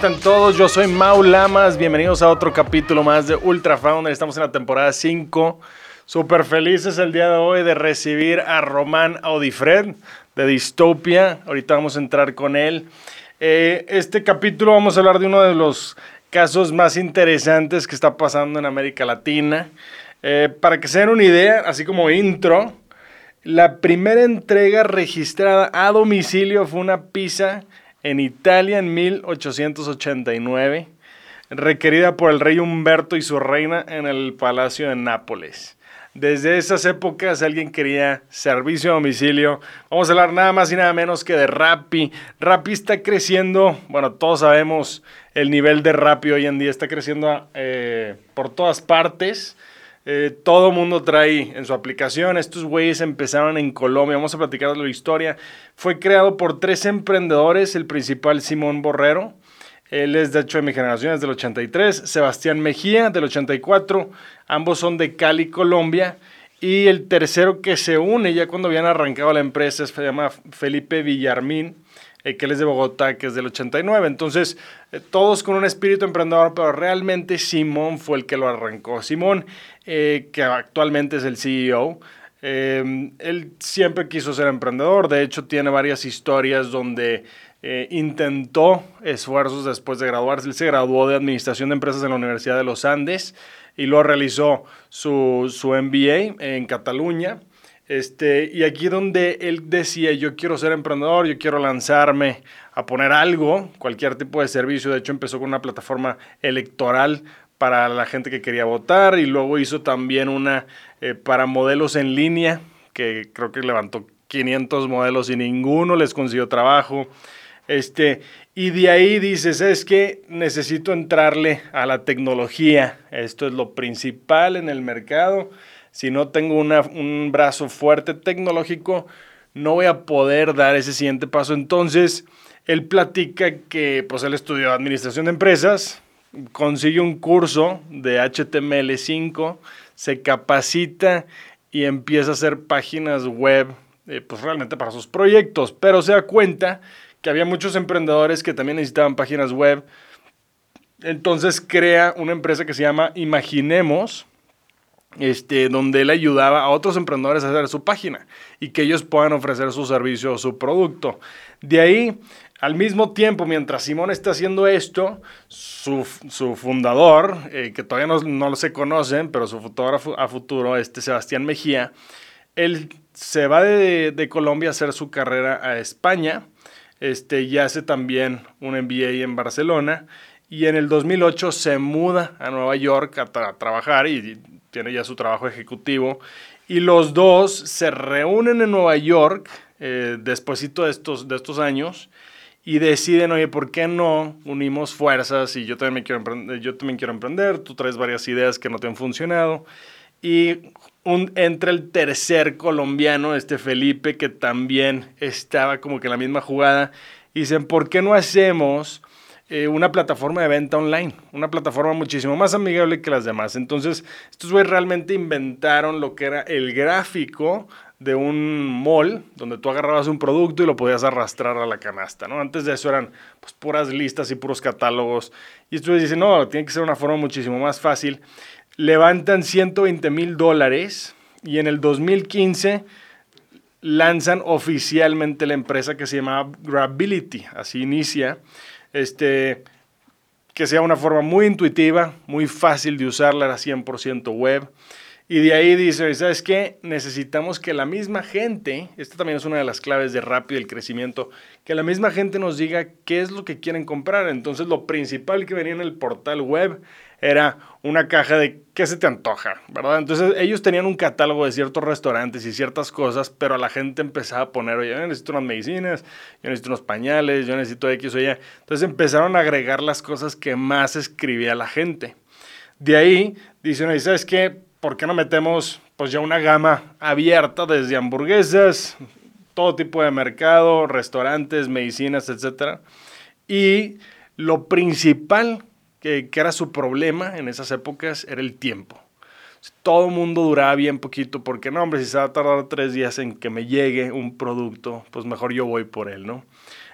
están todos? Yo soy Mau Lamas. Bienvenidos a otro capítulo más de Ultra Founder. Estamos en la temporada 5. Súper felices el día de hoy de recibir a Román Audifred de Distopia. Ahorita vamos a entrar con él. Eh, este capítulo vamos a hablar de uno de los casos más interesantes que está pasando en América Latina. Eh, para que se den una idea, así como intro, la primera entrega registrada a domicilio fue una pizza en Italia en 1889, requerida por el rey Humberto y su reina en el Palacio de Nápoles. Desde esas épocas alguien quería servicio a domicilio. Vamos a hablar nada más y nada menos que de Rappi. Rappi está creciendo, bueno, todos sabemos el nivel de Rappi hoy en día está creciendo eh, por todas partes. Eh, todo mundo trae en su aplicación. Estos güeyes empezaron en Colombia. Vamos a platicar la historia. Fue creado por tres emprendedores. El principal, Simón Borrero. Él es de hecho de mi generación, es del 83. Sebastián Mejía, del 84. Ambos son de Cali, Colombia. Y el tercero que se une ya cuando habían arrancado la empresa se llama Felipe Villarmín eh, que él es de Bogotá, que es del 89. Entonces, eh, todos con un espíritu emprendedor, pero realmente Simón fue el que lo arrancó. Simón, eh, que actualmente es el CEO, él siempre quiso ser emprendedor, de hecho tiene varias historias donde intentó esfuerzos después de graduarse. Él se graduó de Administración de Empresas en la Universidad de los Andes y luego realizó su, su MBA en Cataluña este, y aquí donde él decía, yo quiero ser emprendedor, yo quiero lanzarme a poner algo, cualquier tipo de servicio. De hecho, empezó con una plataforma electoral para la gente que quería votar y luego hizo también una eh, para modelos en línea, que creo que levantó 500 modelos y ninguno les consiguió trabajo. Este, y de ahí dices, es que necesito entrarle a la tecnología. Esto es lo principal en el mercado si no tengo un brazo fuerte tecnológico, no voy a poder dar ese siguiente paso. Entonces, él platica que pues él estudió administración de empresas, consigue un curso de HTML5, se capacita y empieza a hacer páginas web, eh, pues realmente para sus proyectos, pero se da cuenta que había muchos emprendedores que también necesitaban páginas web. Entonces crea una empresa que se llama Imaginemos, este, donde él ayudaba a otros emprendedores a hacer su página y que ellos puedan ofrecer su servicio o su producto. De ahí, al mismo tiempo, mientras Simón está haciendo esto, su, fundador, eh, que todavía no, no se conocen, pero su fotógrafo a futuro, este Sebastián Mejía, él se va de, Colombia a hacer su carrera a España este, y hace también un MBA en Barcelona. Y en el 2008 se muda a Nueva York a trabajar y tiene ya su trabajo ejecutivo, y los dos se reúnen en Nueva York eh, después de estos, de estos años y deciden, oye, ¿por qué no unimos fuerzas? Y yo también, quiero emprender, yo también quiero emprender, tú traes varias ideas que no te han funcionado. Y un, entra el tercer colombiano, este Felipe, que también estaba como que en la misma jugada. Y dicen, ¿por qué no hacemos eh, una plataforma de venta online, una plataforma muchísimo más amigable que las demás. Entonces, estos güeyes realmente inventaron lo que era el gráfico de un mall donde tú agarrabas un producto y lo podías arrastrar a la canasta, ¿no? Antes de eso eran pues, puras listas y puros catálogos. Y estos dicen, no, tiene que ser una forma muchísimo más fácil. Levantan 120 mil dólares y en el 2015 lanzan oficialmente la empresa que se llama Grability, así inicia este, que sea una forma muy intuitiva, muy fácil de usarla, era 100% web. Y de ahí dice, ¿sabes qué? Necesitamos que la misma gente, esta también es una de las claves de rápido el crecimiento, que la misma gente nos diga qué es lo que quieren comprar. Entonces lo principal que venía en el portal web era una caja de qué se te antoja, ¿verdad? Entonces ellos tenían un catálogo de ciertos restaurantes y ciertas cosas, pero la gente empezaba a poner, oye, yo necesito unas medicinas, yo necesito unos pañales, yo necesito X o Y. Entonces empezaron a agregar las cosas que más escribía la gente. De ahí dicen, ¿sabes qué? ¿Por qué no metemos pues ya una gama abierta desde hamburguesas, todo tipo de mercado, restaurantes, medicinas, etcétera? Y lo principal que, era su problema en esas épocas era el tiempo. Todo el mundo duraba bien poquito porque, no, hombre, si se va a tardar tres días en que me llegue un producto, pues mejor yo voy por él, ¿no?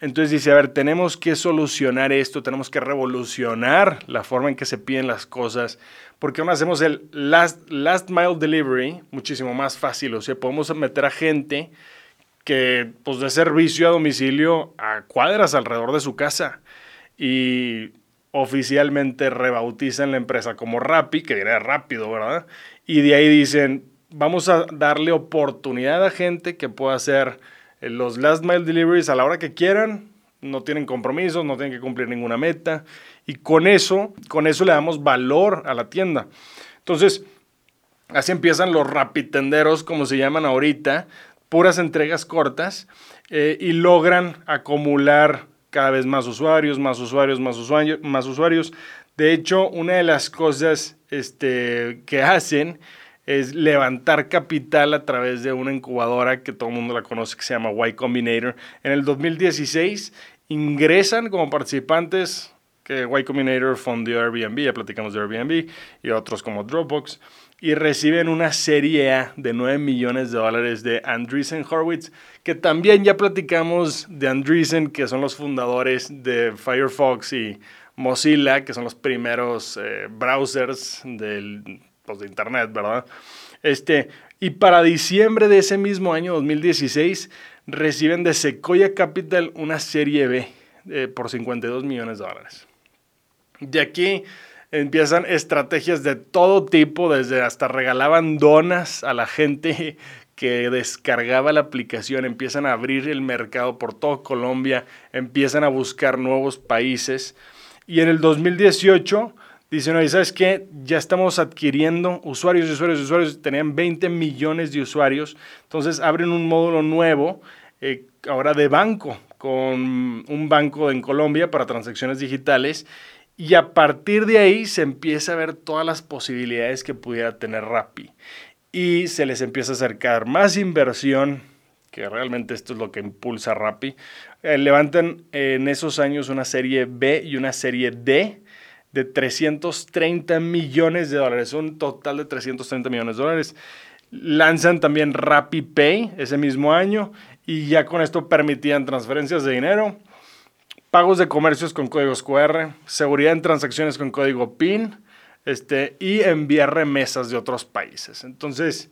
Entonces dice, a ver, tenemos que solucionar esto, tenemos que revolucionar la forma en que se piden las cosas, porque aún hacemos el last, last mile delivery muchísimo más fácil, o sea, podemos meter a gente que, pues, de servicio a domicilio a cuadras alrededor de su casa y oficialmente rebautizan la empresa como Rappi, que viene rápido, ¿verdad? Y de ahí dicen, vamos a darle oportunidad a gente que pueda hacer eh, los last mile deliveries a la hora que quieran, no tienen compromisos, no tienen que cumplir ninguna meta y con eso, con eso le damos valor a la tienda. Entonces, así empiezan los rapitenderos, como se llaman ahorita, puras entregas cortas eh, y logran acumular cada vez más usuarios, más usuarios, más usuarios, más usuarios. De hecho, una de las cosas este, que hacen es levantar capital a través de una incubadora que todo el mundo la conoce que se llama Y Combinator. En el 2016 ingresan como participantes que Y Combinator fundió Airbnb, ya platicamos de Airbnb, y otros como Dropbox, y reciben una serie A de 9 millones de dólares de Andreessen Horowitz, que también ya platicamos de Andreessen, que son los fundadores de Firefox y Mozilla, que son los primeros eh, browsers del pues, de internet, ¿verdad? Este, y para diciembre de ese mismo año, 2016, reciben de Sequoia Capital una serie B eh, por 52 millones de dólares. De aquí empiezan estrategias de todo tipo, desde hasta regalaban donas a la gente que descargaba la aplicación, empiezan a abrir el mercado por toda Colombia, empiezan a buscar nuevos países. Y en el 2018 Dicen, oye, ¿sabes qué? Ya estamos adquiriendo usuarios usuarios usuarios. Tenían 20 millones de usuarios. Entonces abren un módulo nuevo, eh, ahora de banco, con un banco en Colombia para transacciones digitales. Y a partir de ahí se empieza a ver todas las posibilidades que pudiera tener Rappi. Y se les empieza a acercar más inversión, que realmente esto es lo que impulsa Rappi. Eh, levantan en esos años una serie B y una serie D de 330 millones de dólares, un total de 330 millones de dólares. Lanzan también Pay ese mismo año y ya con esto permitían transferencias de dinero, pagos de comercios con códigos QR, seguridad en transacciones con código PIN este, y enviar remesas de otros países. Entonces,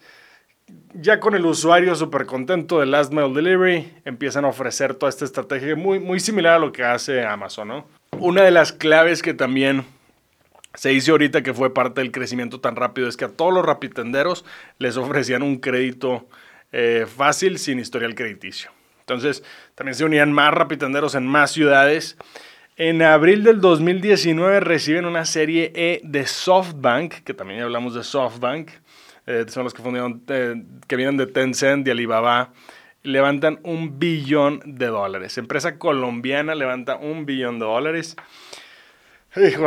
ya con el usuario súper contento de Last Mile Delivery, empiezan a ofrecer toda esta estrategia muy, muy similar a lo que hace Amazon, ¿no? Una de las claves que también se dice ahorita que fue parte del crecimiento tan rápido es que a todos los rapitenderos les ofrecían un crédito eh, fácil sin historial crediticio. Entonces, también se unían más rapitenderos en más ciudades. En abril del 2019 reciben una serie E de SoftBank, que también hablamos de SoftBank, eh, son los que fundieron, eh, que vienen de Tencent, de Alibaba, levantan un billón de dólares. Empresa colombiana levanta un billón de dólares.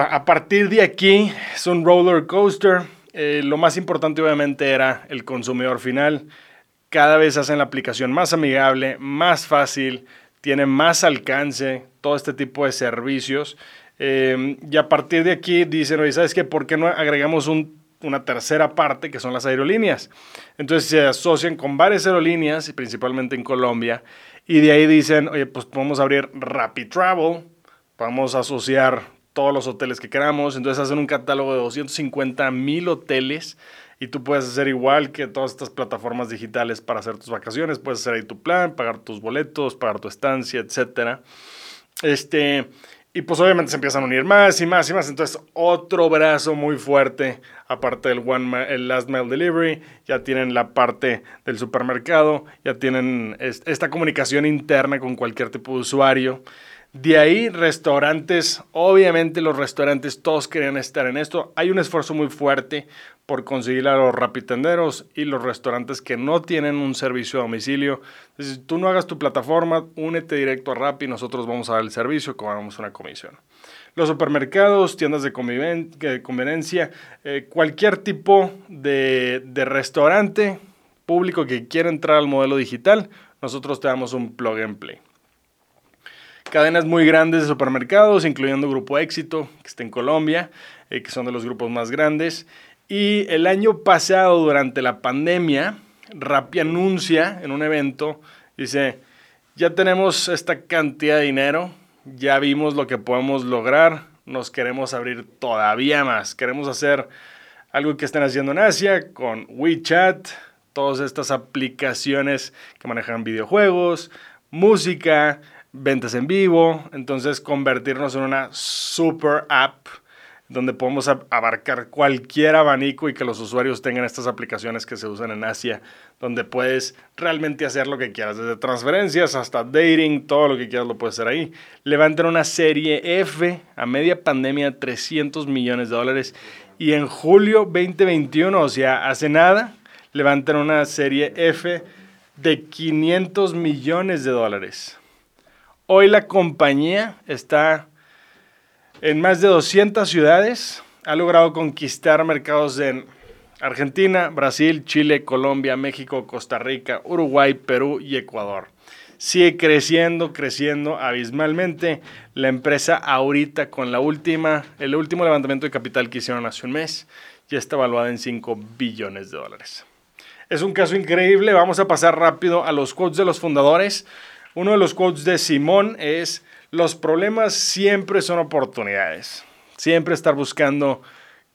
A partir de aquí es un roller coaster. Eh, lo más importante obviamente era el consumidor final. Cada vez hacen la aplicación más amigable, más fácil, tiene más alcance, todo este tipo de servicios. Eh, y a partir de aquí dicen, oye, ¿sabes qué? ¿Por qué no agregamos un una tercera parte que son las aerolíneas. Entonces se asocian con varias aerolíneas, principalmente en Colombia, y de ahí dicen, oye, pues podemos abrir Rapid Travel, podemos asociar todos los hoteles que queramos, entonces hacen un catálogo de 250 mil hoteles y tú puedes hacer igual que todas estas plataformas digitales para hacer tus vacaciones, puedes hacer ahí tu plan, pagar tus boletos, pagar tu estancia, etcétera. Este, y pues obviamente se empiezan a unir más y más y más. Entonces, otro brazo muy fuerte, aparte del one el Last Mile Delivery, ya tienen la parte del supermercado, ya tienen esta comunicación interna con cualquier tipo de usuario. De ahí, restaurantes, obviamente los restaurantes todos querían estar en esto. Hay un esfuerzo muy fuerte por conseguir a los rapitenderos y los restaurantes que no tienen un servicio a domicilio. Entonces, tú no hagas tu plataforma, únete directo a Rappi, nosotros vamos a dar el servicio, cobramos una comisión. Los supermercados, tiendas de, conveniencia, eh, cualquier tipo de, de restaurante público que quiera entrar al modelo digital, nosotros te damos un plug and play cadenas muy grandes de supermercados, incluyendo Grupo Éxito, que está en Colombia, eh, que son de los grupos más grandes. Y el año pasado, durante la pandemia, Rappi anuncia en un evento, dice, ya tenemos esta cantidad de dinero, ya vimos lo que podemos lograr, nos queremos abrir todavía más, queremos hacer algo que estén haciendo en Asia con WeChat, todas estas aplicaciones que manejan videojuegos, música, ventas en vivo, entonces convertirnos en una super app donde podemos abarcar cualquier abanico y que los usuarios tengan estas aplicaciones que se usan en Asia, donde puedes realmente hacer lo que quieras, desde transferencias hasta dating, todo lo que quieras lo puedes hacer ahí. Levantan una serie F a media pandemia, 300 millones de dólares, y en julio 2021, o sea, hace nada, levantan una serie F de 500 millones de dólares. Hoy la compañía está en más de 200 ciudades, ha logrado conquistar mercados en Argentina, Brasil, Chile, Colombia, México, Costa Rica, Uruguay, Perú y Ecuador. Sigue creciendo, creciendo abismalmente. La empresa ahorita con la última, el último levantamiento de capital que hicieron hace un mes, ya está evaluada en 5 billones de dólares. Es un caso increíble. Vamos a pasar rápido a los quotes de los fundadores. Uno de los quotes de Simón es, los problemas siempre son oportunidades. Siempre estar buscando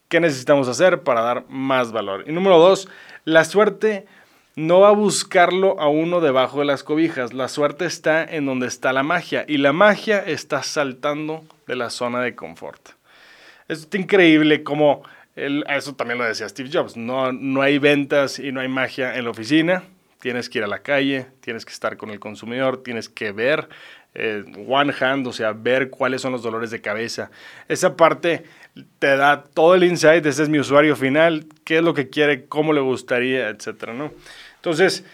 qué necesitamos hacer para dar más valor. Y número dos, la suerte no va a buscarlo a uno debajo de las cobijas. La suerte está en donde está la magia. Y la magia está saltando de la zona de confort. Es increíble como eso también lo decía Steve Jobs, no, no hay ventas y no hay magia en la oficina, tienes que ir a la calle, tienes que estar con el consumidor, tienes que ver eh, one hand, o sea, ver cuáles son los dolores de cabeza. Esa parte te da todo el insight, ese es mi usuario final, qué es lo que quiere, cómo le gustaría, etcétera, ¿no? Entonces,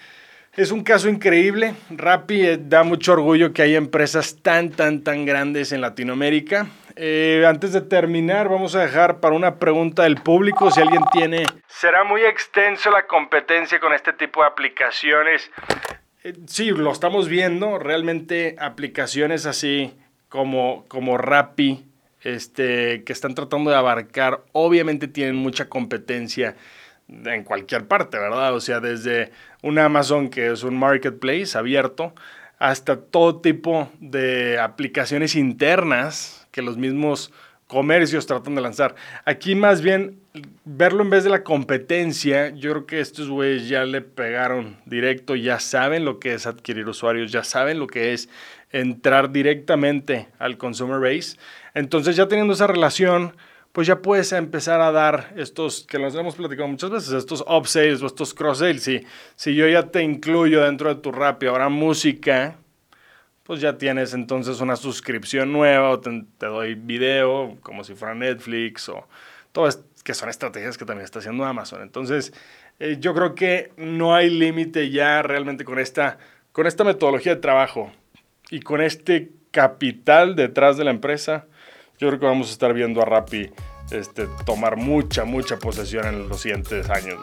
es un caso increíble. Rappi eh, da mucho orgullo que haya empresas tan, tan, tan grandes en Latinoamérica. Eh, antes de terminar, vamos a dejar para una pregunta del público si alguien tiene... ¿Será muy extenso la competencia con este tipo de aplicaciones? Eh, sí, lo estamos viendo. Realmente aplicaciones así como, como Rappi, este, que están tratando de abarcar, obviamente tienen mucha competencia en cualquier parte, ¿verdad? O sea, desde un Amazon que es un marketplace abierto hasta todo tipo de aplicaciones internas que los mismos comercios tratan de lanzar. Aquí más bien verlo en vez de la competencia, yo creo que estos güeyes ya le pegaron directo, ya saben lo que es adquirir usuarios, ya saben lo que es entrar directamente al consumer base. Entonces ya teniendo esa relación, pues ya puedes empezar a dar estos, que los hemos platicado muchas veces, estos upsales o estos cross-sales. Si, si yo ya te incluyo dentro de tu rap y ahora música, pues ya tienes entonces una suscripción nueva o te, doy video como si fuera Netflix o todas que son estrategias que también está haciendo Amazon. Entonces, eh, yo creo que no hay límite ya realmente con esta, con esta metodología de trabajo y con este capital detrás de la empresa yo creo que vamos a estar viendo a Rappi este, tomar mucha, mucha posesión en los siguientes años.